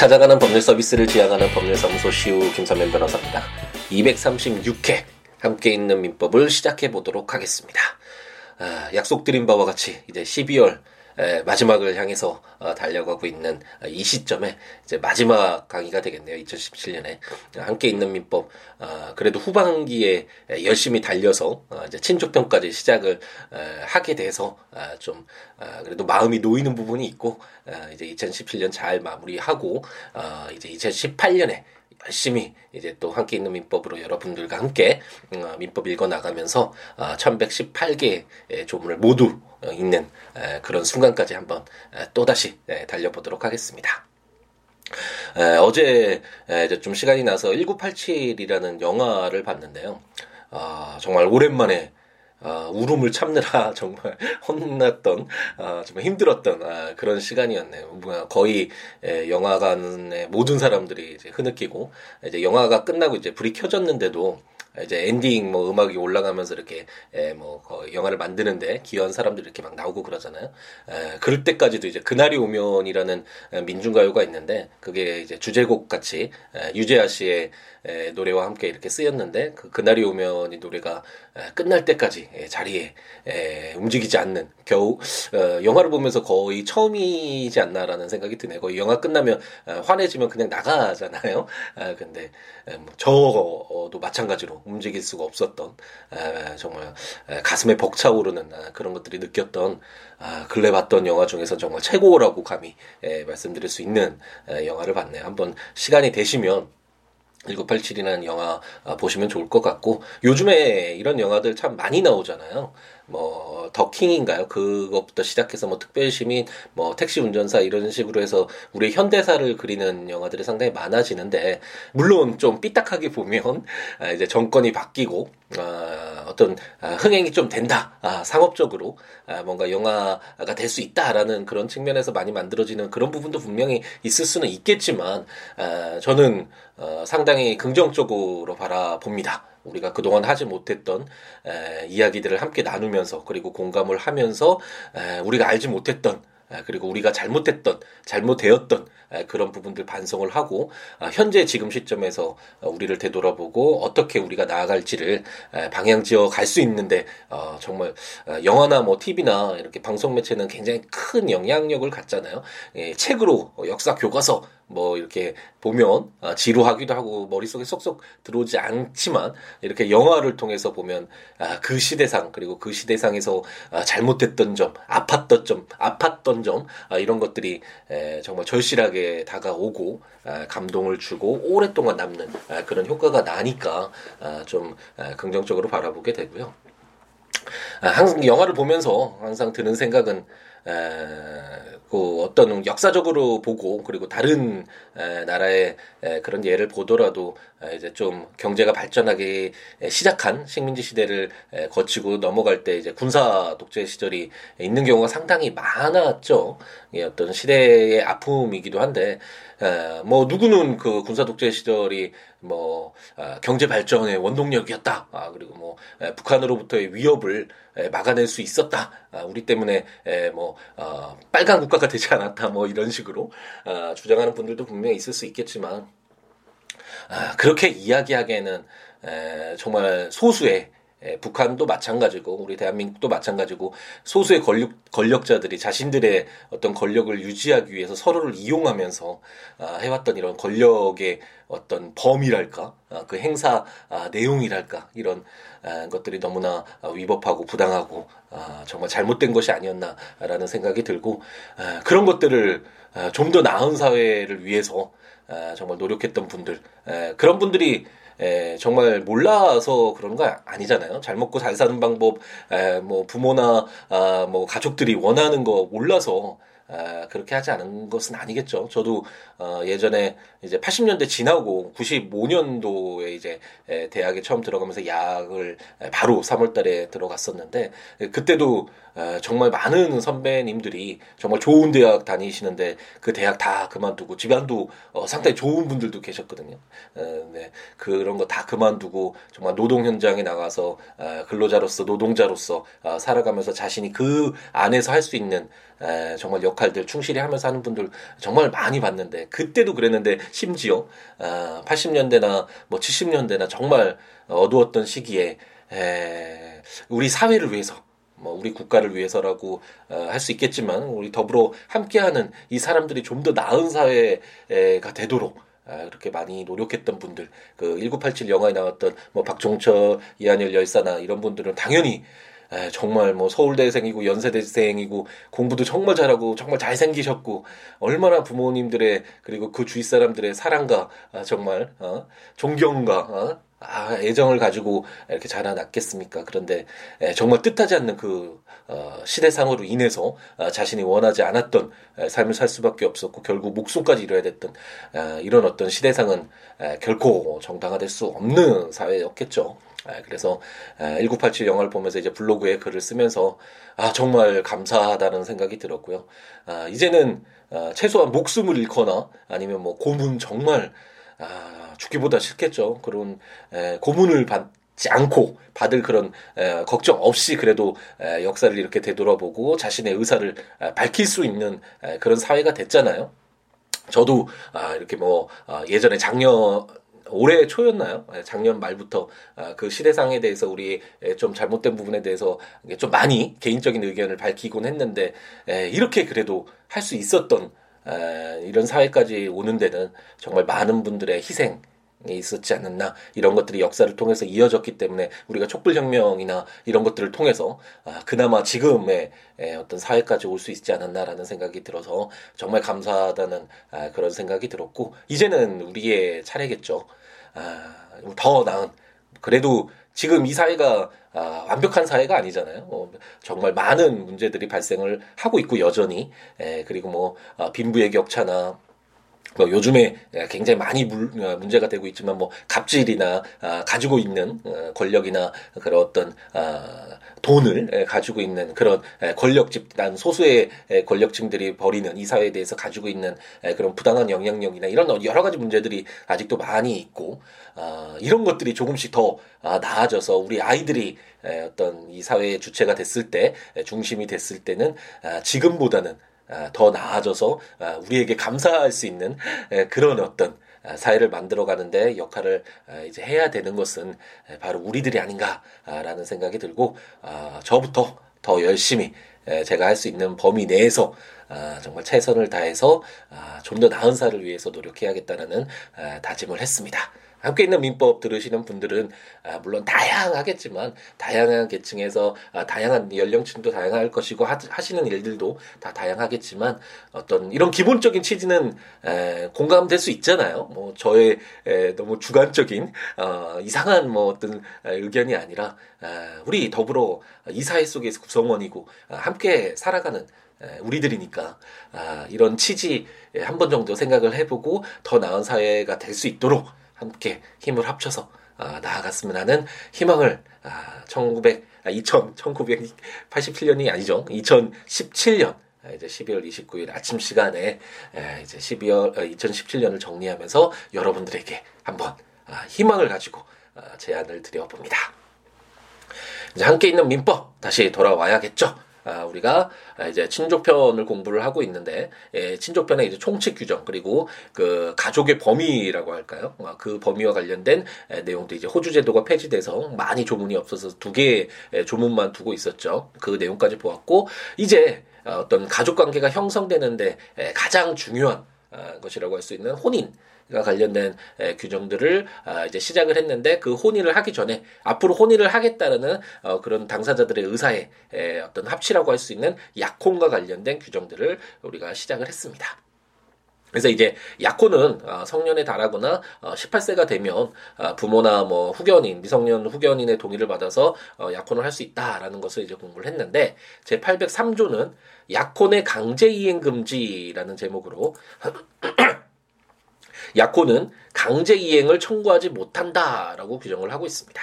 찾아가는 법률 서비스를 지향하는 법률사무소 시우 김삼현 변호사입니다. 236회 함께 있는 민법을 시작해 보도록 하겠습니다. 아, 약속드린 바와 같이 이제 12월 에, 마지막을 향해서 어, 달려가고 있는 어, 이 시점에 이제 마지막 강의가 되겠네요. 2017년에 함께 있는 민법 어, 그래도 후반기에 열심히 달려서 어, 이제 친족편까지 시작을 에, 하게 돼서 아, 좀 아, 그래도 마음이 놓이는 부분이 있고 아, 이제 2017년 잘 마무리하고 어, 이제 2018년에 열심히 이제 또 함께 있는 민법으로 여러분들과 함께 어, 민법 읽어 나가면서 어, 1118개의 조문을 모두 어, 읽는 에, 그런 순간까지 한번 에, 또다시 에, 달려보도록 하겠습니다. 에, 어제 에, 이제 좀 시간이 나서 1987이라는 영화를 봤는데요. 아, 정말 오랜만에 아, 울음을 참느라 정말 혼났던, 아, 정말 힘들었던 아, 그런 시간이었네요. 뭐야, 거의 에, 영화관의 모든 사람들이 이제 흐느끼고 이제 영화가 끝나고 이제 불이 켜졌는데도 이제 엔딩 뭐 음악이 올라가면서 이렇게 에, 뭐 영화를 만드는데 기여한 사람들이 이렇게 막 나오고 그러잖아요. 에, 그럴 때까지도 이제 그날이 오면이라는 민중가요가 있는데 그게 이제 주제곡 같이 에, 유재하 씨의 에, 노래와 함께 이렇게 쓰였는데 그 그날이 오면 이 노래가 에, 끝날 때까지 에, 자리에 에, 움직이지 않는 겨우 어, 영화를 보면서 거의 처음이지 않나라는 생각이 드네요. 거의 영화 끝나면 어, 환해지면 그냥 나가잖아요. 아, 근데 에, 뭐 저도 마찬가지로 움직일 수가 없었던 에, 정말 에, 가슴에 벅차오르는 아, 그런 것들이 느꼈던 아, 근래 봤던 영화 중에서 정말 최고라고 감히 에, 말씀드릴 수 있는 에, 영화를 봤네요. 한번 시간이 되시면 1987이라는 영화 아, 보시면 좋을 것 같고 요즘에 이런 영화들 참 많이 나오잖아요. 뭐 더킹인가요? 그것부터 시작해서 뭐 특별시민, 뭐 택시 운전사 이런 식으로 해서 우리 현대사를 그리는 영화들이 상당히 많아지는데 물론 좀 삐딱하게 보면 아, 이제 정권이 바뀌고 아, 어떤 아, 흥행이 좀 된다. 아, 상업적으로 아, 뭔가 영화가 될 수 있다라는 그런 측면에서 많이 만들어지는 그런 부분도 분명히 있을 수는 있겠지만 아, 저는 어, 상당히 긍정적으로 바라봅니다. 우리가 그동안 하지 못했던 에, 이야기들을 함께 나누면서 그리고 공감을 하면서 에, 우리가 알지 못했던 그리고 우리가 잘못했던, 잘못되었던 그런 부분들 반성을 하고 아, 현재 지금 시점에서 우리를 되돌아보고 어떻게 우리가 나아갈지를 방향 지어 갈 수 있는데 어, 정말 어, 영화나 뭐 TV나 이렇게 방송 매체는 굉장히 큰 영향력을 갖잖아요. 예, 책으로 역사 교과서 뭐 이렇게 보면 아, 지루하기도 하고 머릿속에 쏙쏙 들어오지 않지만 이렇게 영화를 통해서 보면 아, 그 시대상 그리고 그 시대상에서 아, 잘못했던 점, 아팠던 점, 아팠던 점 아, 이런 것들이 에, 정말 절실하게 다가오고 아, 감동을 주고 오랫동안 남는 아, 그런 효과가 나니까 아, 좀 아, 긍정적으로 바라보게 되고요. 아, 항상 영화를 보면서 항상 드는 생각은 에, 그 어떤 역사적으로 보고 그리고 다른 에, 나라의 에, 그런 예를 보더라도 에, 이제 좀 경제가 발전하기 시작한 식민지 시대를 에, 거치고 넘어갈 때 이제 군사 독재 시절이 있는 경우가 상당히 많았죠. 이 어떤 시대의 아픔이기도 한데 에, 뭐 누구는 그 군사 독재 시절이 뭐 아, 경제 발전의 원동력이었다. 아, 그리고 뭐 에, 북한으로부터의 위협을 에, 막아낼 수 있었다. 아, 우리 때문에 에, 뭐 어, 빨간 국가가 되지 않았다. 뭐 이런 식으로 아, 주장하는 분들도 분명히 있을 수 있겠지만 아, 그렇게 이야기하기에는 에, 정말 소수의 예, 북한도 마찬가지고 우리 대한민국도 마찬가지고 소수의 권력 권력자들이 자신들의 어떤 권력을 유지하기 위해서 서로를 이용하면서 아, 해왔던 이런 권력의 어떤 범위랄까? 아, 그 행사 아, 내용이랄까? 이런 아, 것들이 너무나 위법하고 부당하고 아, 정말 잘못된 것이 아니었나라는 생각이 들고 아, 그런 것들을 아, 좀 더 나은 사회를 위해서 아, 정말 노력했던 분들 에, 그런 분들이 에, 정말 몰라서 그런 거 아니잖아요. 잘 먹고 잘 사는 방법, 에, 뭐 부모나 아, 뭐 가족들이 원하는 거 몰라서 아, 그렇게 하지 않은 것은 아니겠죠. 저도 어, 예전에 이제 80년대 지나고 95년도에 이제 에, 대학에 처음 들어가면서 약을 바로 3월달에 들어갔었는데 그때도 어, 정말 많은 선배님들이 정말 좋은 대학 다니시는데 그 대학 다 그만두고 집안도 어, 상당히 좋은 분들도 계셨거든요. 어, 네, 그런 거 다 그만두고 정말 노동 현장에 나가서 어, 근로자로서 노동자로서 어, 살아가면서 자신이 그 안에서 할 수 있는 에, 정말 역할들 충실히 하면서 하는 분들 정말 많이 봤는데 그때도 그랬는데 심지어 아, 80년대나 뭐 70년대나 정말 어두웠던 시기에 에, 우리 사회를 위해서 뭐 우리 국가를 위해서라고 어, 할 수 있겠지만 우리 더불어 함께하는 이 사람들이 좀 더 나은 사회가 되도록 아, 그렇게 많이 노력했던 분들 그 1987 영화에 나왔던 뭐 박종철, 이한열 열사나 이런 분들은 당연히 에, 정말 뭐 서울대생이고 연세대생이고 공부도 정말 잘하고 정말 잘생기셨고 얼마나 부모님들의 그리고 그 주위 사람들의 사랑과 아, 정말 어, 존경과 어, 아, 애정을 가지고 이렇게 자라났겠습니까? 그런데 에, 정말 뜻하지 않는 그 어, 시대상으로 인해서 어, 자신이 원하지 않았던 에, 삶을 살 수밖에 없었고 결국 목숨까지 잃어야 됐던 에, 이런 어떤 시대상은 에, 결코 정당화될 수 없는 사회였겠죠. 에, 그래서 에, 1987 영화를 보면서 이제 블로그에 글을 쓰면서 아 정말 감사하다는 생각이 들었고요. 아, 이제는 아, 최소한 목숨을 잃거나 아니면 뭐 고문 정말 아, 죽기보다 싫겠죠. 그런 에, 고문을 받지 않고 받을 그런 에, 걱정 없이 그래도 에, 역사를 이렇게 되돌아보고 자신의 의사를 에, 밝힐 수 있는 에, 그런 사회가 됐잖아요. 저도 아, 이렇게 뭐 아, 예전에 작년 올해 초였나요? 작년 말부터 아, 그 시대상에 대해서 우리 좀 잘못된 부분에 대해서 좀 많이 개인적인 의견을 밝히곤 했는데 이렇게 그래도 할 수 있었던 이런 사회까지 오는 데는 정말 많은 분들의 희생 이 있었지 않았나 이런 것들이 역사를 통해서 이어졌기 때문에 우리가 촛불혁명이나 이런 것들을 통해서 아, 그나마 지금의 에, 어떤 사회까지 올 수 있지 않았나라는 생각이 들어서 정말 감사하다는 아, 그런 생각이 들었고 이제는 우리의 차례겠죠 아, 더 나은 그래도 지금 이 사회가 아, 완벽한 사회가 아니잖아요. 어, 정말 많은 문제들이 발생을 하고 있고 여전히 에, 그리고 뭐 아, 빈부의 격차나 뭐 요즘에 굉장히 많이 물, 어, 문제가 되고 있지만 뭐 갑질이나 아, 가지고 있는 어, 권력이나 그런 어떤 아, 돈을 가지고 있는 그런 권력 집단 소수의 권력층들이 벌이는 이 사회에 대해서 가지고 있는 그런 부당한 영향력이나 이런 여러 가지 문제들이 아직도 많이 있고 아, 이런 것들이 조금씩 더 아, 나아져서 우리 아이들이 어떤 이 사회의 주체가 됐을 때 중심이 됐을 때는 아, 지금보다는 아, 더 나아져서 아, 우리에게 감사할 수 있는 그런 어떤 아, 사회를 만들어가는데 역할을 이제 해야 되는 것은 바로 우리들이 아닌가라는 생각이 들고 저부터 더 열심히 제가 할 수 있는 범위 내에서 정말 최선을 다해서 좀 더 나은 사를 위해서 노력해야겠다라는 다짐을 했습니다. 함께 있는 민법 들으시는 분들은 아, 물론 다양하겠지만 다양한 계층에서 아, 다양한 연령층도 다양할 것이고 하, 시는 일들도 다 다양하겠지만 어떤 이런 기본적인 취지는 에, 공감될 수 있잖아요. 뭐 저의 에, 너무 주관적인 어, 이상한 뭐 어떤 의견이 아니라 에, 우리 더불어 이 사회 속에서 구성원이고 아, 함께 살아가는 우리들이니까 아, 이런 취지 한 번 정도 생각을 해보고 더 나은 사회가 될 수 있도록 함께 힘을 합쳐서 아, 나아갔으면 하는 희망을 아, 1900, 아, 2000, 1987년이 아니죠. 2017년 아, 이제 12월 29일 아침 시간에 에, 이제 12월 어, 2017년을 정리하면서 여러분들에게 한번 아, 희망을 가지고 아, 제안을 드려봅니다. 이제 함께 있는 민법 다시 돌아와야겠죠. 아, 우리가 이제 친족편을 공부를 하고 있는데 예, 친족편의 이제 총칙 규정 그리고 그 가족의 범위라고 할까요? 아, 그 범위와 관련된 에, 내용도 이제 호주 제도가 폐지돼서 많이 조문이 없어서 두 개의 조문만 두고 있었죠. 그 내용까지 보았고 이제 어떤 가족 관계가 형성되는데 에, 가장 중요한 아, 것이라고 할 수 있는 혼인 가 관련된 에, 규정들을 아, 이제 시작을 했는데 그 혼인을 하기 전에 앞으로 혼인을 하겠다는 어, 그런 당사자들의 의사의 에, 어떤 합치라고 할 수 있는 약혼과 관련된 규정들을 우리가 시작을 했습니다. 그래서 이제 약혼은 어, 성년에 달하거나 어, 18세가 되면 어, 부모나 뭐 후견인, 미성년 후견인의 동의를 받아서 어, 약혼을 할 수 있다라는 것을 이제 공부를 했는데 제 803조는 약혼의 강제 이행 금지라는 제목으로 약혼은 강제 이행을 청구하지 못한다라고 규정을 하고 있습니다.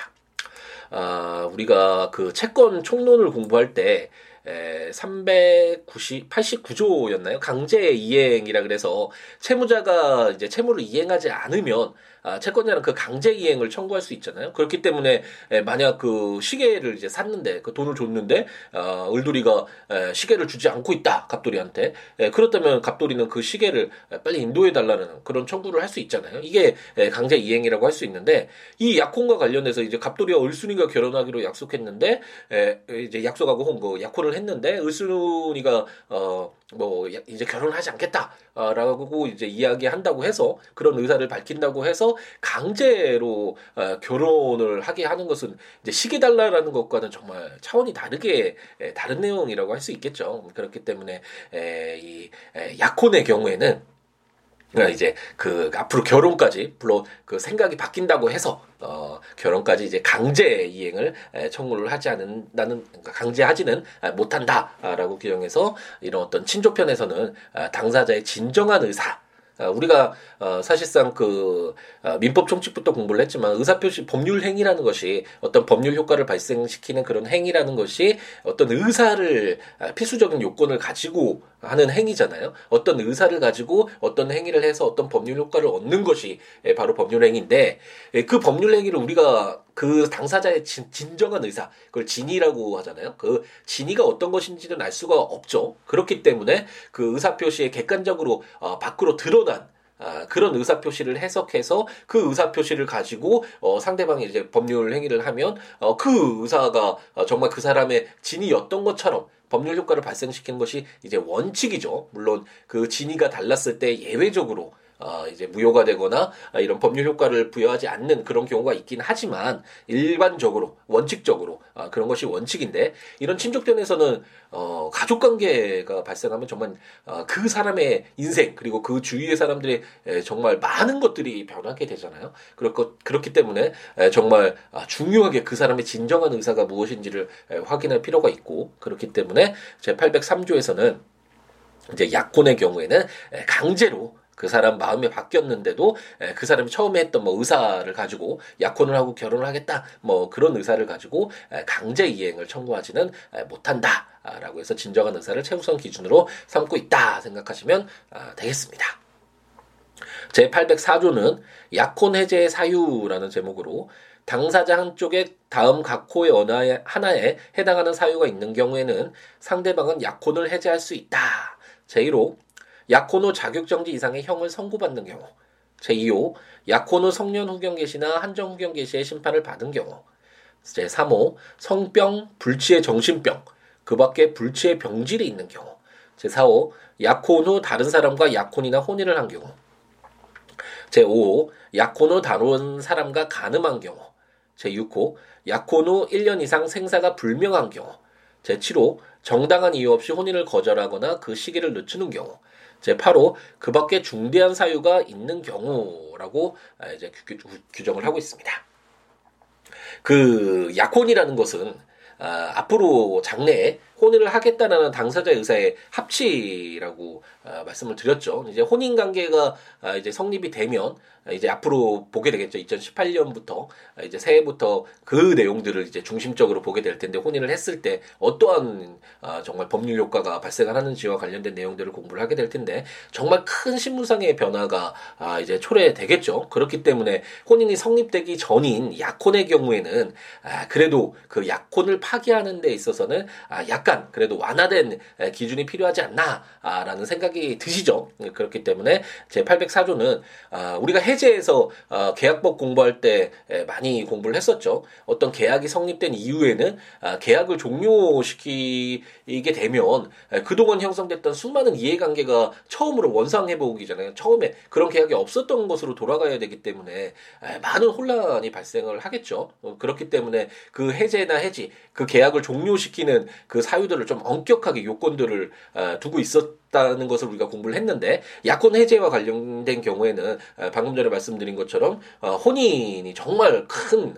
아, 우리가 그 채권 총론을 공부할 때 에, 390 89조였나요? 강제 이행이라 그래서 채무자가 이제 채무를 이행하지 않으면 아, 채권자는 그 강제 이행을 청구할 수 있잖아요. 그렇기 때문에 에, 만약 그 시계를 이제 샀는데 그 돈을 줬는데 어, 을돌이가 에, 시계를 주지 않고 있다 갑돌이한테 에, 그렇다면 갑돌이는 그 시계를 빨리 인도해 달라는 그런 청구를 할 수 있잖아요. 이게 에, 강제 이행이라고 할 수 있는데 이 약혼과 관련해서 이제 갑돌이와 을순이가 결혼하기로 약속했는데 에, 이제 약속하고 홍그 약혼을 했는데 을순이가 어뭐 이제 결혼하지 않겠다라고 이제 이야기한다고 해서 그런 의사를 밝힌다고 해서 강제로 어, 결혼을 하게 하는 것은 이제 시계 달라라는 것과는 정말 차원이 다르게 에, 다른 내용이라고 할 수 있겠죠. 그렇기 때문에 에, 이 에, 약혼의 경우에는 그러니까 이제 그 앞으로 결혼까지 물론 그 생각이 바뀐다고 해서 어 결혼까지 이제 강제 이행을 청구를 하지 않는다는 그러니까 강제하지는 못한다라고 규정해서 이런 어떤 친족편에서는 아, 당사자의 진정한 의사 아, 우리가 어, 사실상 그 어, 민법 총칙부터 공부를 했지만 의사표시 법률 행위라는 것이 어떤 법률 효과를 발생시키는 그런 행위라는 것이 어떤 의사를 아, 필수적인 요건을 가지고 하는 행위잖아요. 어떤 의사를 가지고 어떤 행위를 해서 어떤 법률 효과를 얻는 것이 바로 법률 행위인데 그 법률 행위를 우리가 그 당사자의 진, 정한 의사, 그걸 진이라고 하잖아요. 그 진이가 어떤 것인지는 알 수가 없죠. 그렇기 때문에 그 의사 표시에 객관적으로 어, 밖으로 드러 난 아, 그런 의사 표시를 해석해서 그 의사 표시를 가지고 어, 상대방이 이제 법률 행위를 하면 어, 그 의사가 어, 정말 그 사람의 진이었던 것처럼 법률 효과를 발생시키는 것이 이제 원칙이죠. 물론 그 진위가 달랐을 때 예외적으로 어, 이제 무효가 되거나 이런 법률 효과를 부여하지 않는 그런 경우가 있긴 하지만 일반적으로 원칙적으로 어, 그런 것이 원칙인데 이런 친족편에서는 어, 가족 관계가 발생하면 정말 어, 그 사람의 인생 그리고 그 주위의 사람들의 에, 정말 많은 것들이 변하게 되잖아요. 그렇고 그렇기 때문에 에, 정말 아, 중요하게 그 사람의 진정한 의사가 무엇인지를 에, 확인할 필요가 있고 그렇기 때문에 제 803조에서는 이제 약혼의 경우에는 강제로 그 사람 마음이 바뀌었는데도 그 사람이 처음에 했던 뭐 의사를 가지고 약혼을 하고 결혼을 하겠다 뭐 그런 의사를 가지고 강제 이행을 청구하지는 못한다. 라고 해서 진정한 의사를 최우선 기준으로 삼고 있다 생각하시면 아, 되겠습니다. 제804조는 약혼 해제의 사유라는 제목으로 당사자 한쪽에 다음 각 호의 어느 하나에 해당하는 사유가 있는 경우에는 상대방은 약혼을 해제할 수 있다. 제1호 약혼 후 자격정지 이상의 형을 선고받는 경우 제2호 약혼 후 성년 후견 개시나 한정 후견 개시의 심판을 받은 경우 제3호 성병, 불치의 정신병, 그 밖에 불치의 병질이 있는 경우 제4호 약혼 후 다른 사람과 약혼이나 혼인을 한 경우 제5호 약혼 후 다른 사람과 가늠한 경우 제6호 약혼 후 1년 이상 생사가 불명한 경우 제7호 정당한 이유 없이 혼인을 거절하거나 그 시기를 늦추는 경우 제8호 그 밖에 중대한 사유가 있는 경우라고 아, 이제 규정을 하고 있습니다. 그 약혼이라는 것은 아, 앞으로 장래에 혼인을 하겠다는 당사자의 의사의 합치라고 아, 말씀을 드렸죠. 이제 혼인 관계가 아, 이제 성립이 되면 이제 앞으로 보게 되겠죠. 2018년부터 이제 새해부터 그 내용들을 이제 중심적으로 보게 될 텐데 혼인을 했을 때 어떠한 아, 정말 법률 효과가 발생하는지와 관련된 내용들을 공부를 하게 될 텐데 정말 큰 신분상의 변화가 아, 이제 초래되겠죠. 그렇기 때문에 혼인이 성립되기 전인 약혼의 경우에는 아, 그래도 그 약혼을 파기하는 데 있어서는 아, 약간 그래도 완화된 기준이 필요하지 않나라는 생각이 드시죠. 그렇기 때문에 제 804조는 아, 우리가 해 해제에서 어, 계약법 공부할 때 많이 공부를 했었죠. 어떤 계약이 성립된 이후에는 아, 계약을 종료시키게 되면 그동안 형성됐던 수많은 이해관계가 처음으로 원상회복 이잖아요. 처음에 그런 계약이 없었던 것으로 돌아가야 되기 때문에 많은 혼란이 발생을 하겠죠. 어, 그렇기 때문에 그 해제나 해지, 그 계약을 종료시키는 그 사유 들을 좀 엄격하게 요건들을 아, 두고 있었. 다는 것을 우리가 공부를 했는데 약혼 해제와 관련된 경우에는 방금 전에 말씀드린 것처럼 어, 혼인이 정말 큰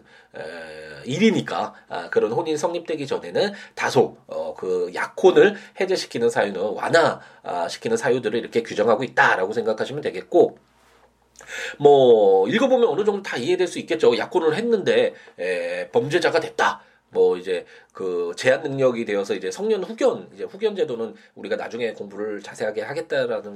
일이니까 아, 그런 혼인 성립되기 전에는 다소 어, 그 약혼을 해제시키는 사유는 완화시키는 사유들을 이렇게 규정하고 있다라고 생각하시면 되겠고 뭐 읽어보면 어느 정도 다 이해될 수 있겠죠. 약혼을 했는데 에, 범죄자가 됐다. 뭐 이제 그 제한 능력이 되어서 이제 성년 후견 이제 후견 제도는 우리가 나중에 공부를 자세하게 하겠다라는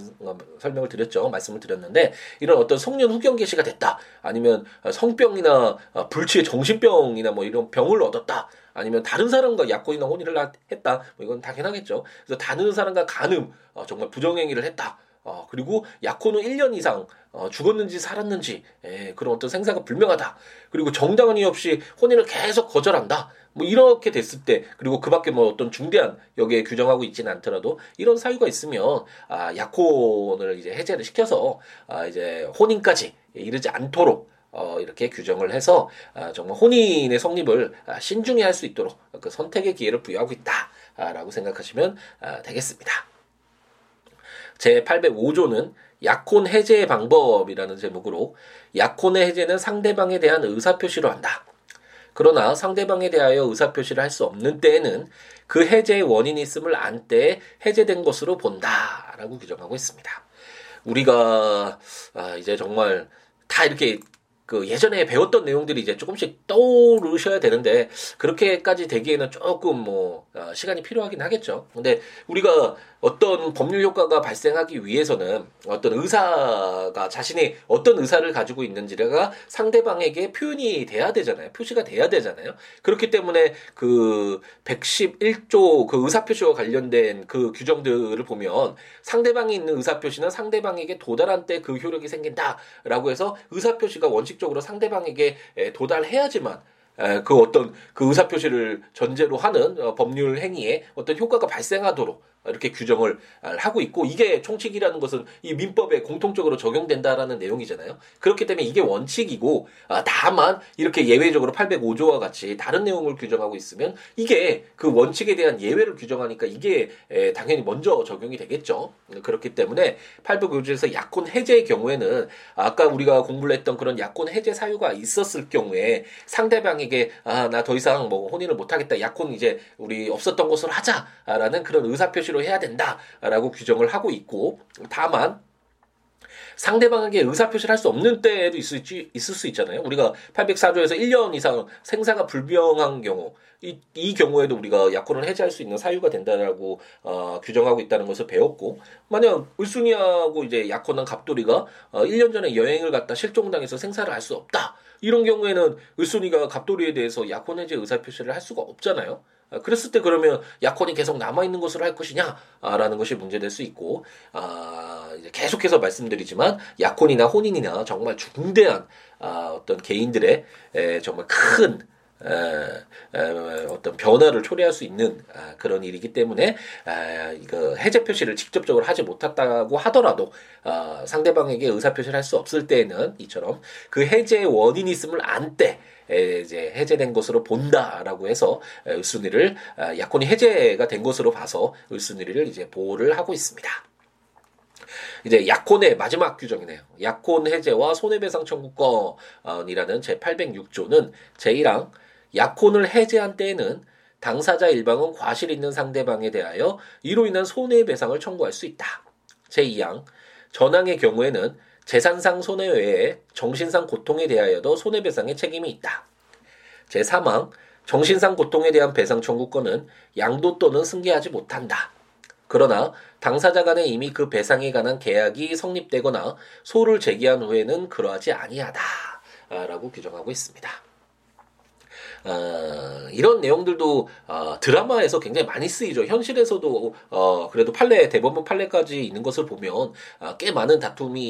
설명을 드렸죠 말씀을 드렸는데 이런 어떤 성년 후견 개시가 됐다 아니면 성병이나 불치의 정신병이나 뭐 이런 병을 얻었다 아니면 다른 사람과 약혼이나 혼인을 했다 뭐 이건 당연하겠죠. 그래서 다른 사람과 간음 어, 정말 부정행위를 했다 어, 그리고 약혼 후 1년 이상 어, 죽었는지 살았는지 예, 그런 어떤 생사가 불명하다. 그리고 정당한 이유 없이 혼인을 계속 거절한다. 뭐 이렇게 됐을 때 그리고 그밖에 뭐 어떤 중대한 여기에 규정하고 있지는 않더라도 이런 사유가 있으면 아, 약혼을 이제 해제를 시켜서 아, 이제 혼인까지 이르지 않도록 어, 이렇게 규정을 해서 아, 정말 혼인의 성립을 아, 신중히 할 수 있도록 그 선택의 기회를 부여하고 있다라고 생각하시면 아, 되겠습니다. 제 805조는 약혼 해제의 방법이라는 제목으로 약혼의 해제는 상대방에 대한 의사표시로 한다. 그러나 상대방에 대하여 의사표시를 할 수 없는 때에는 그 해제의 원인이 있음을 안 때에 해제된 것으로 본다라고 규정하고 있습니다. 우리가 아, 이제 정말 다 이렇게 그 예전에 배웠던 내용들이 이제 조금씩 떠오르셔야 되는데 그렇게까지 되기에는 조금 뭐 어, 시간이 필요하긴 하겠죠. 근데 우리가 어떤 법률 효과가 발생하기 위해서는 어떤 의사가 자신이 어떤 의사를 가지고 있는지가 상대방에게 표현이 돼야 되잖아요. 표시가 돼야 되잖아요. 그렇기 때문에 그 111조 그 의사표시와 관련된 그 규정들을 보면 상대방이 있는 의사표시는 상대방에게 도달한 때 그 효력이 생긴다라고 해서 의사표시가 원칙적으로 상대방에게 도달해야지만 그 어떤 그 의사표시를 전제로 하는 어, 법률 행위에 어떤 효과가 발생하도록 이렇게 규정을 하고 있고 이게 총칙이라는 것은 이 민법에 공통적으로 적용된다라는 내용이잖아요. 그렇기 때문에 이게 원칙이고 아, 다만 이렇게 예외적으로 805조와 같이 다른 내용을 규정하고 있으면 이게 그 원칙에 대한 예외를 규정하니까 이게 당연히 먼저 적용이 되겠죠. 그렇기 때문에 805조에서 약혼 해제의 경우에는 아까 우리가 공부를 했던 그런 약혼 해제 사유가 있었을 경우에 상대방에게 아 나 더 이상 뭐 혼인을 못 하겠다 약혼 이제 우리 없었던 것으로 하자라는 그런 의사 표시 조치로 해야 된다라고 규정을 하고 있고 다만 상대방에게 의사표시를 할 수 없는 때도 있을, 있을 수 있잖아요. 우리가 804조에서 1년 이상 생사가 불명한 경우, 이, 이 경우에도 우리가 약혼을 해제할 수 있는 사유가 된다라고 어, 규정하고 있다는 것을 배웠고, 만약 을순이하고 이제 약혼한 갑돌이가 어, 1년 전에 여행을 갔다 실종당해서 생사를 할 수 없다. 이런 경우에는 을순이가 갑돌이에 대해서 약혼 해제 의사표시를 할 수가 없잖아요. 아, 그랬을 때 그러면 약혼이 계속 남아 있는 것으로 할 것이냐라는 것이 문제될 수 있고 아 이제 계속해서 말씀드리지만 약혼이나 혼인이나 정말 중대한 아 어떤 개인들의 에, 정말 큰 에, 에, 어떤 변화를 초래할 수 있는 아, 그런 일이기 때문에 아, 이거 해제 표시를 직접적으로 하지 못했다고 하더라도 아, 상대방에게 의사 표시를 할 수 없을 때에는 이처럼 그 해제의 원인이 있음을 안때 이제 해제된 것으로 본다라고 해서 을순위를 아, 약혼이 해제가 된 것으로 봐서 을순위를 이제 보호를 하고 있습니다. 이제 약혼의 마지막 규정이네요. 약혼 해제와 손해배상 청구권이라는 제 806조는 제1항 약혼을 해제한 때에는 당사자 일방은 과실 있는 상대방에 대하여 이로 인한 손해배상을 청구할 수 있다. 제2항 전항의 경우에는 재산상 손해 외에 정신상 고통에 대하여도 손해배상의 책임이 있다. 제3항 정신상 고통에 대한 배상 청구권은 양도 또는 승계하지 못한다. 그러나 당사자 간에 이미 그 배상에 관한 계약이 성립되거나 소를 제기한 후에는 그러하지 아니하다. 라고 규정하고 있습니다. 어, 이런 내용들도 어, 드라마에서 굉장히 많이 쓰이죠. 현실에서도 어, 그래도 판례 대법원 판례까지 있는 것을 보면 어, 꽤 많은 다툼이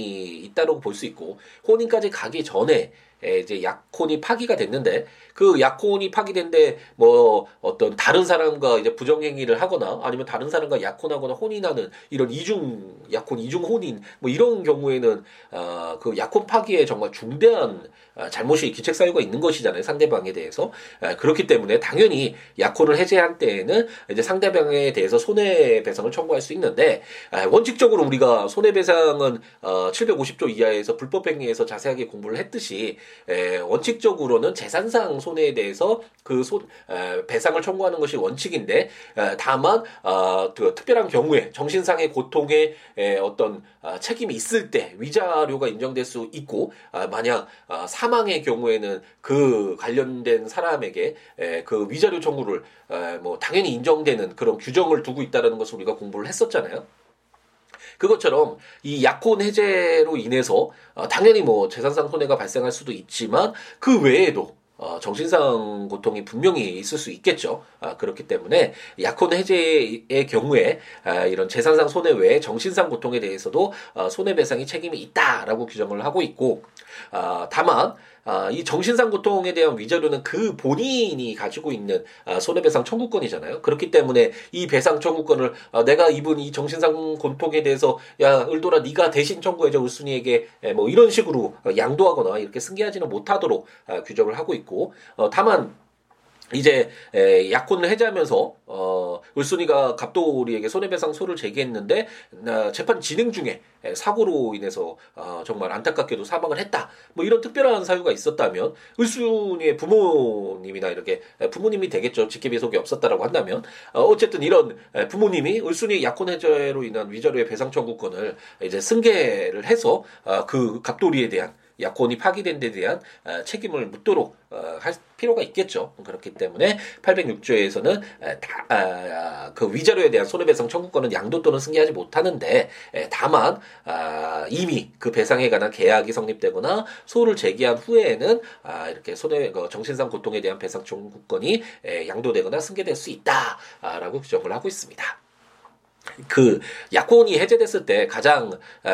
있다고 볼 수 있고 혼인까지 가기 전에 이제 약혼이 파기가 됐는데 그 약혼이 파기된데 뭐 어떤 다른 사람과 이제 부정행위를 하거나 아니면 다른 사람과 약혼하거나 혼인하는 이런 이중 약혼 이중 혼인 뭐 이런 경우에는 아그 약혼 파기에 정말 중대한 아, 잘못이 기책 사유가 있는 것이잖아요 상대방에 대해서. 아, 그렇기 때문에 당연히 약혼을 해제한 때에는 이제 상대방에 대해서 손해배상을 청구할 수 있는데 아, 원칙적으로 우리가 손해배상은 어 750조 이하에서 불법행위에서 자세하게 공부를 했듯이 에, 원칙적으로는 재산상 손해에 대해서 그 손, 에, 배상을 청구하는 것이 원칙인데 에, 다만 어, 그 특별한 경우에 정신상의 고통에 에, 어떤 어, 책임이 있을 때 위자료가 인정될 수 있고 아, 만약 아, 사망의 경우에는 그 관련된 사람에게 에, 그 위자료 청구를 에, 뭐 당연히 인정되는 그런 규정을 두고 있다라는 것을 우리가 공부를 했었잖아요. 그것처럼 이 약혼 해제로 인해서 어, 당연히 뭐 재산상 손해가 발생할 수도 있지만 그 외에도 어, 정신상 고통이 분명히 있을 수 있겠죠. 아, 그렇기 때문에 약혼 해제의 경우에 아, 이런 재산상 손해 외에 정신상 고통에 대해서도 어, 손해배상이 책임이 있다라고 규정을 하고 있고, 아, 다만 아, 이 정신상 고통에 대한 위자료는 그 본인이 가지고 있는 아, 손해배상 청구권이잖아요. 그렇기 때문에 이 배상 청구권을 아, 내가 입은 이 정신상 고통에 대해서 야 을돌아 네가 대신 청구해줘 을순이에게 에, 뭐 이런 식으로 양도하거나 이렇게 승계하지는 못하도록 아, 규정을 하고 있고 어, 다만 이제 에, 약혼을 해제하면서 어, 을순이가 갑돌이에게 손해배상 소를 제기했는데 어, 재판 진행 중에 에, 사고로 인해서 어, 정말 안타깝게도 사망을 했다. 뭐 이런 특별한 사유가 있었다면 을순이의 부모님이나 이렇게 에, 부모님이 되겠죠. 직계비속이 없었다라고 한다면 어, 어쨌든 이런 에, 부모님이 을순이 약혼 해제로 인한 위자료의 배상 청구권을 이제 승계를 해서 어, 그 갑돌이에 대한 약혼이 파기된 데 대한 어, 책임을 묻도록 어, 할 필요가 있겠죠. 그렇기 때문에 806조에서는 아, 그 위자료에 대한 손해배상 청구권은 양도 또는 승계하지 못하는데 다만 아, 이미 그 배상에 관한 계약이 성립되거나 소를 제기한 후에는 아, 이렇게 손해 그 정신상 고통에 대한 배상 청구권이 양도되거나 승계될 수 있다라고 규정을 하고 있습니다. 그 약혼이 해제됐을 때 가장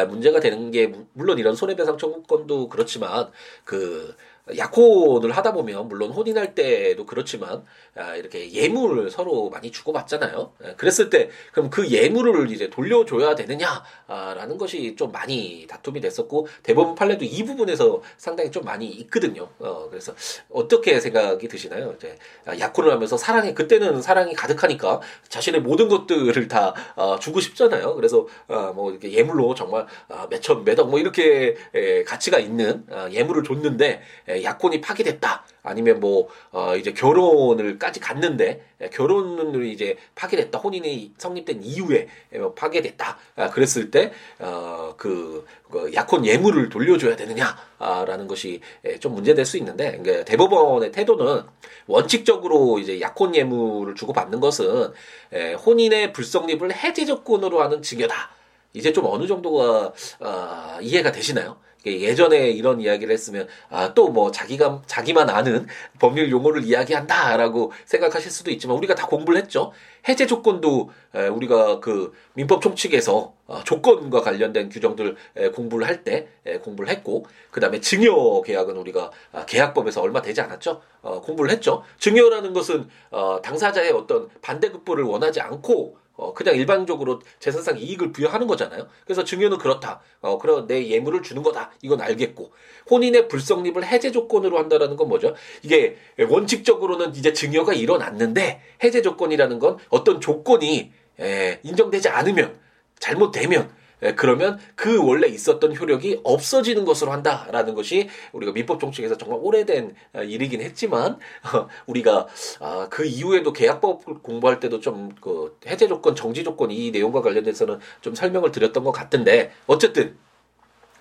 문제가 되는 게 물론 이런 손해배상 청구권도 그렇지만 그 약혼을 하다 보면 물론 혼인할 때도 그렇지만 아, 이렇게 예물을 서로 많이 주고 받잖아요. 예, 그랬을 때 그럼 그 예물을 이제 돌려줘야 되느냐라는 것이 좀 많이 다툼이 됐었고 대법원 판례도 이 부분에서 상당히 좀 많이 있거든요. 어, 그래서 어떻게 생각이 드시나요? 이제 약혼을 하면서 사랑이 그때는 사랑이 가득하니까 자신의 모든 것들을 다 어, 주고 싶잖아요. 그래서 어, 뭐 이렇게 예물로 정말 어, 몇천 몇억 뭐 이렇게 에, 가치가 있는 어, 예물을 줬는데 에, 약혼이 파기됐다. 아니면 뭐, 어, 이제 결혼을까지 갔는데, 예, 결혼을 이제 파기됐다. 혼인이 성립된 이후에 뭐 파괴됐다. 아, 그랬을 때, 어, 그, 그 약혼 예물을 돌려줘야 되느냐라는 것이 예, 좀 문제될 수 있는데, 그러니까 대법원의 태도는 원칙적으로 이제 약혼 예물을 주고받는 것은 예, 혼인의 불성립을 해제 조건으로 하는 증여다. 이제 좀 어느 정도가 어, 이해가 되시나요? 예전에 이런 이야기를 했으면 아 또 뭐 자기가 자기만 아는 법률 용어를 이야기한다라고 생각하실 수도 있지만 우리가 다 공부를 했죠. 해제 조건도 에, 우리가 그 민법 총칙에서 어, 조건과 관련된 규정들 에, 공부를 할 때 공부를 했고 그다음에 증여 계약은 우리가 아, 계약법에서 얼마 되지 않았죠. 어, 공부를 했죠. 증여라는 것은 어, 당사자의 어떤 반대급부를 원하지 않고 어, 그냥 일반적으로 재산상 이익을 부여하는 거잖아요. 그래서 증여는 그렇다. 어, 그럼 내 예물을 주는 거다. 이건 알겠고. 혼인의 불성립을 해제 조건으로 한다라는 건 뭐죠? 이게 원칙적으로는 이제 증여가 일어났는데 해제 조건이라는 건 어떤 조건이 에, 인정되지 않으면 잘못되면 예, 그러면 그 원래 있었던 효력이 없어지는 것으로 한다라는 것이 우리가 민법 정책에서 정말 오래된 어, 일이긴 했지만 어, 우리가 아, 그 이후에도 계약법 공부할 때도 좀 그 해제 조건, 정지 조건 이 내용과 관련돼서는 좀 설명을 드렸던 것 같은데 어쨌든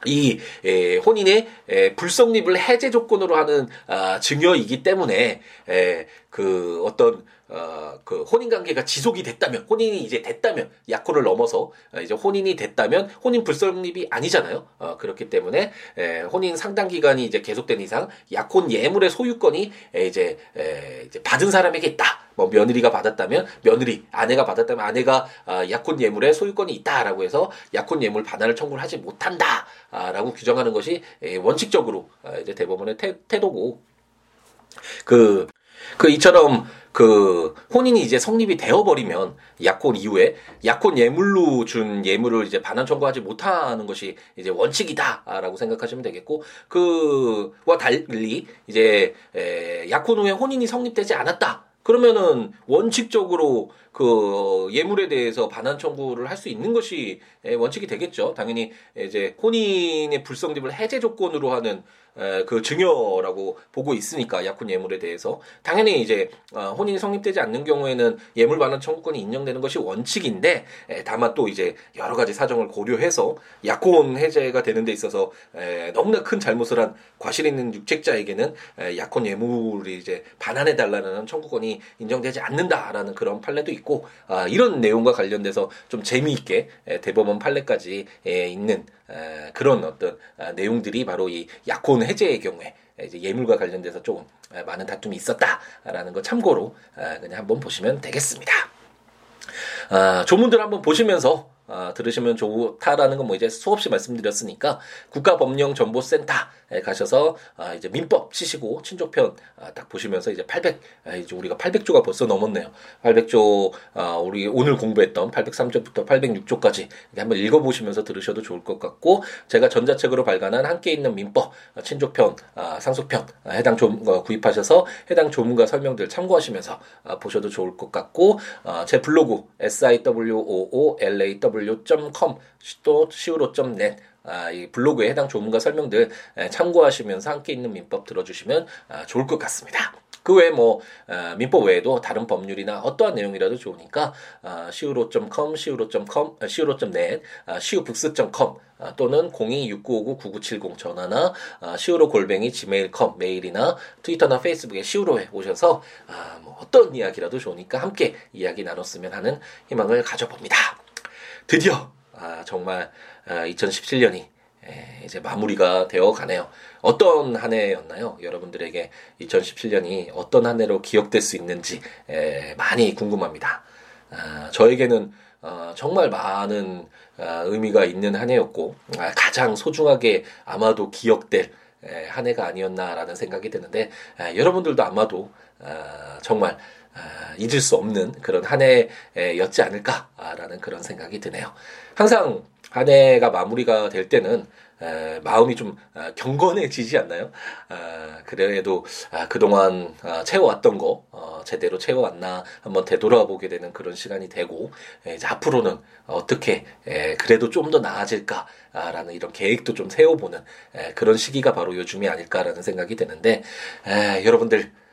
이 에, 혼인의 에, 불성립을 해제 조건으로 하는 아, 증여이기 때문에 에, 그 어떤 어, 그 혼인 관계가 지속이 됐다면 혼인이 이제 됐다면 약혼을 넘어서 어, 이제 혼인이 됐다면 혼인 불성립이 아니잖아요. 어, 그렇기 때문에 에, 혼인 상당 기간이 이제 계속된 이상 약혼 예물의 소유권이 에, 이제, 에, 이제 받은 사람에게 있다. 뭐 며느리가 받았다면 며느리, 아내가 받았다면 아내가 아, 약혼 예물의 소유권이 있다라고 해서 약혼 예물 반환을 청구를 하지 못한다라고 규정하는 것이 에, 원칙적으로 아, 이제 대법원의 태, 태도고 그, 그 이처럼 그 혼인이 이제 성립이 되어버리면 약혼 이후에 약혼 예물로 준 예물을 이제 반환 청구하지 못하는 것이 이제 원칙이다라고 생각하시면 되겠고 그와 달리 이제 에, 약혼 후에 혼인이 성립되지 않았다. 그러면은 원칙적으로 그 예물에 대해서 반환 청구를 할 수 있는 것이 원칙이 되겠죠. 당연히 이제 혼인의 불성립을 해제 조건으로 하는 그 증여라고 보고 있으니까 약혼 예물에 대해서. 당연히 이제 어, 혼인이 성립되지 않는 경우에는 예물 반환 청구권이 인정되는 것이 원칙인데 다만 또 이제 여러 가지 사정을 고려해서 약혼 해제가 되는 데 있어서 너무나 큰 잘못을 한 과실 있는 육책자에게는 약혼 예물이 이제 반환해 달라는 청구권이 인정되지 않는다라는 그런 판례도 있고 아, 이런 내용과 관련돼서 좀 재미있게 대법원 판례까지 있는 그런 어떤 아, 내용들이 바로 이 약혼 해제의 경우에 이제 예물과 관련돼서 조금 많은 다툼이 있었다라는 거 참고로 그냥 한번 보시면 되겠습니다. 아, 조문들 한번 보시면서 아, 들으시면 좋다라는 건 뭐 이제 수없이 말씀드렸으니까 국가법령정보센터에 가셔서 아, 이제 민법 치시고 친족편 아, 딱 보시면서 이제 800 아, 이제 우리가 800조가 벌써 넘었네요. 800조 아, 우리 오늘 공부했던 803조부터 806조까지 한번 읽어보시면서 들으셔도 좋을 것 같고 제가 전자책으로 발간한 함께 있는 민법 아, 친족편 아, 상속편 아, 해당 조 어, 구입하셔서 해당 조문과 설명들 참고하시면서 아, 보셔도 좋을 것 같고 아, 제 블로그 s i w o o l a w w.com 또 siwo.net 아, 이 블로그에 해당 조문과 설명들 참고하시면서 함께 있는 민법 들어주시면 아, 좋을 것 같습니다. 그 외에 뭐 아, 민법 외에도 다른 법률이나 어떠한 내용이라도 좋으니까 아, siwo.com, siwo.com, 아, siwo.net, 아, 또는 026959-9970 전화나 아, siwo 골뱅이 gmail.com 메일이나 트위터나 페이스북에 siwo에 오셔서 아, 뭐 어떤 이야기라도 좋으니까 함께 이야기 나눴으면 하는 희망을 가져봅니다. 드디어 아, 정말 아, 2017년이 에, 이제 마무리가 되어 가네요. 어떤 한 해였나요? 여러분들에게 2017년이 어떤 한 해로 기억될 수 있는지 에, 많이 궁금합니다. 아, 저에게는 어, 정말 많은 아, 의미가 있는 한 해였고 아, 가장 소중하게 아마도 기억될 에, 한 해가 아니었나라는 생각이 드는데 에, 여러분들도 아마도 아, 정말 아, 잊을 수 없는 그런 한 해였지 않을까라는 그런 생각이 드네요. 항상 한 해가 마무리가 될 때는 에, 마음이 좀 아, 경건해지지 않나요? 아, 그래도 아, 그동안 아, 채워왔던 거 어, 제대로 채워왔나 한번 되돌아보게 되는 그런 시간이 되고 에, 이제 앞으로는 어떻게 에, 그래도 좀 더 나아질까라는 이런 계획도 좀 세워보는 에, 그런 시기가 바로 요즘이 아닐까라는 생각이 드는데 에, 여러분들 아,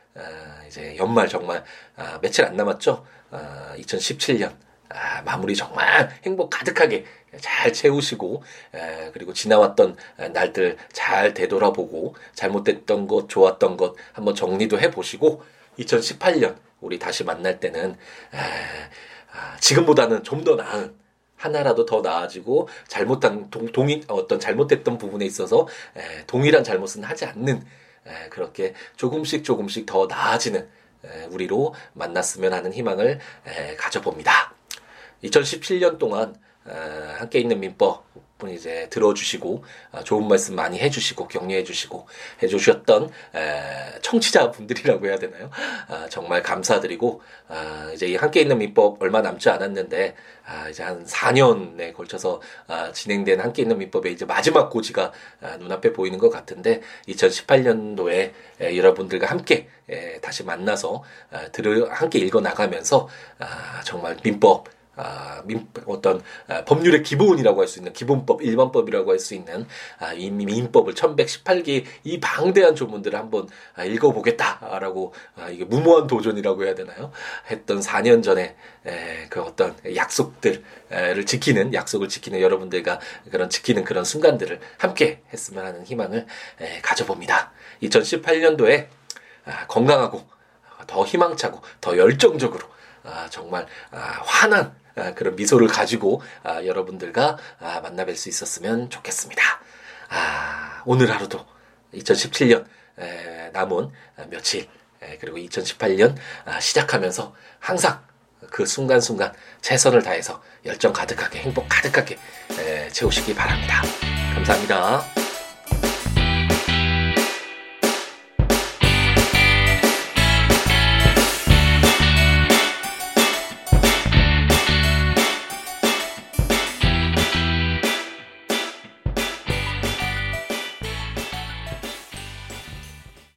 이제 연말 정말 아, 며칠 안 남았죠. 아, 2017년 아, 마무리 정말 행복 가득하게 잘 채우시고 에, 그리고 지나왔던 날들 잘 되돌아보고 잘못됐던 것 좋았던 것 한번 정리도 해보시고 2018년 우리 다시 만날 때는 에, 아, 지금보다는 좀 더 나은 하나라도 더 나아지고 잘못한 동, 동일 어떤 잘못됐던 부분에 있어서 에, 동일한 잘못은 하지 않는 에, 그렇게 조금씩 조금씩 더 나아지는 에, 우리로 만났으면 하는 희망을 에, 가져봅니다. 2017년 동안 함께 있는 민법 분 이제 들어주시고 아, 좋은 말씀 많이 해주시고 격려해주시고 해주셨던 청취자 분들이라고 해야 되나요? 아, 정말 감사드리고 아, 이제 함께 있는 민법 얼마 남지 않았는데 이제 한 4년에 걸쳐서 진행된 함께 있는 민법의 이제 마지막 고지가 눈앞에 보이는 것 같은데 2018년도에 여러분들과 함께 다시 만나서 들을 함께 읽어 나가면서 정말 민법 아, 민, 어떤 아, 법률의 기본이라고 할 수 있는 기본법, 일반법이라고 할 수 있는 아, 이 민법을 1118기 이 방대한 조문들을 한번 아, 읽어보겠다라고 아, 이게 무모한 도전이라고 해야 되나요? 했던 4년 전에 에, 그 어떤 약속들을 지키는 약속을 지키는 여러분들과 그런 지키는 그런 순간들을 함께 했으면 하는 희망을 에, 가져봅니다. 2018년도에 아, 건강하고 더 희망차고 더 열정적으로 아, 정말 아, 환한 아, 그런 미소를 가지고 아, 여러분들과 아, 만나 뵐 수 있었으면 좋겠습니다. 아, 오늘 하루도 2017년 에, 남은 며칠 에, 그리고 2018년 아, 시작하면서 항상 그 순간순간 최선을 다해서 열정 가득하게 행복 가득하게 에, 채우시기 바랍니다. 감사합니다.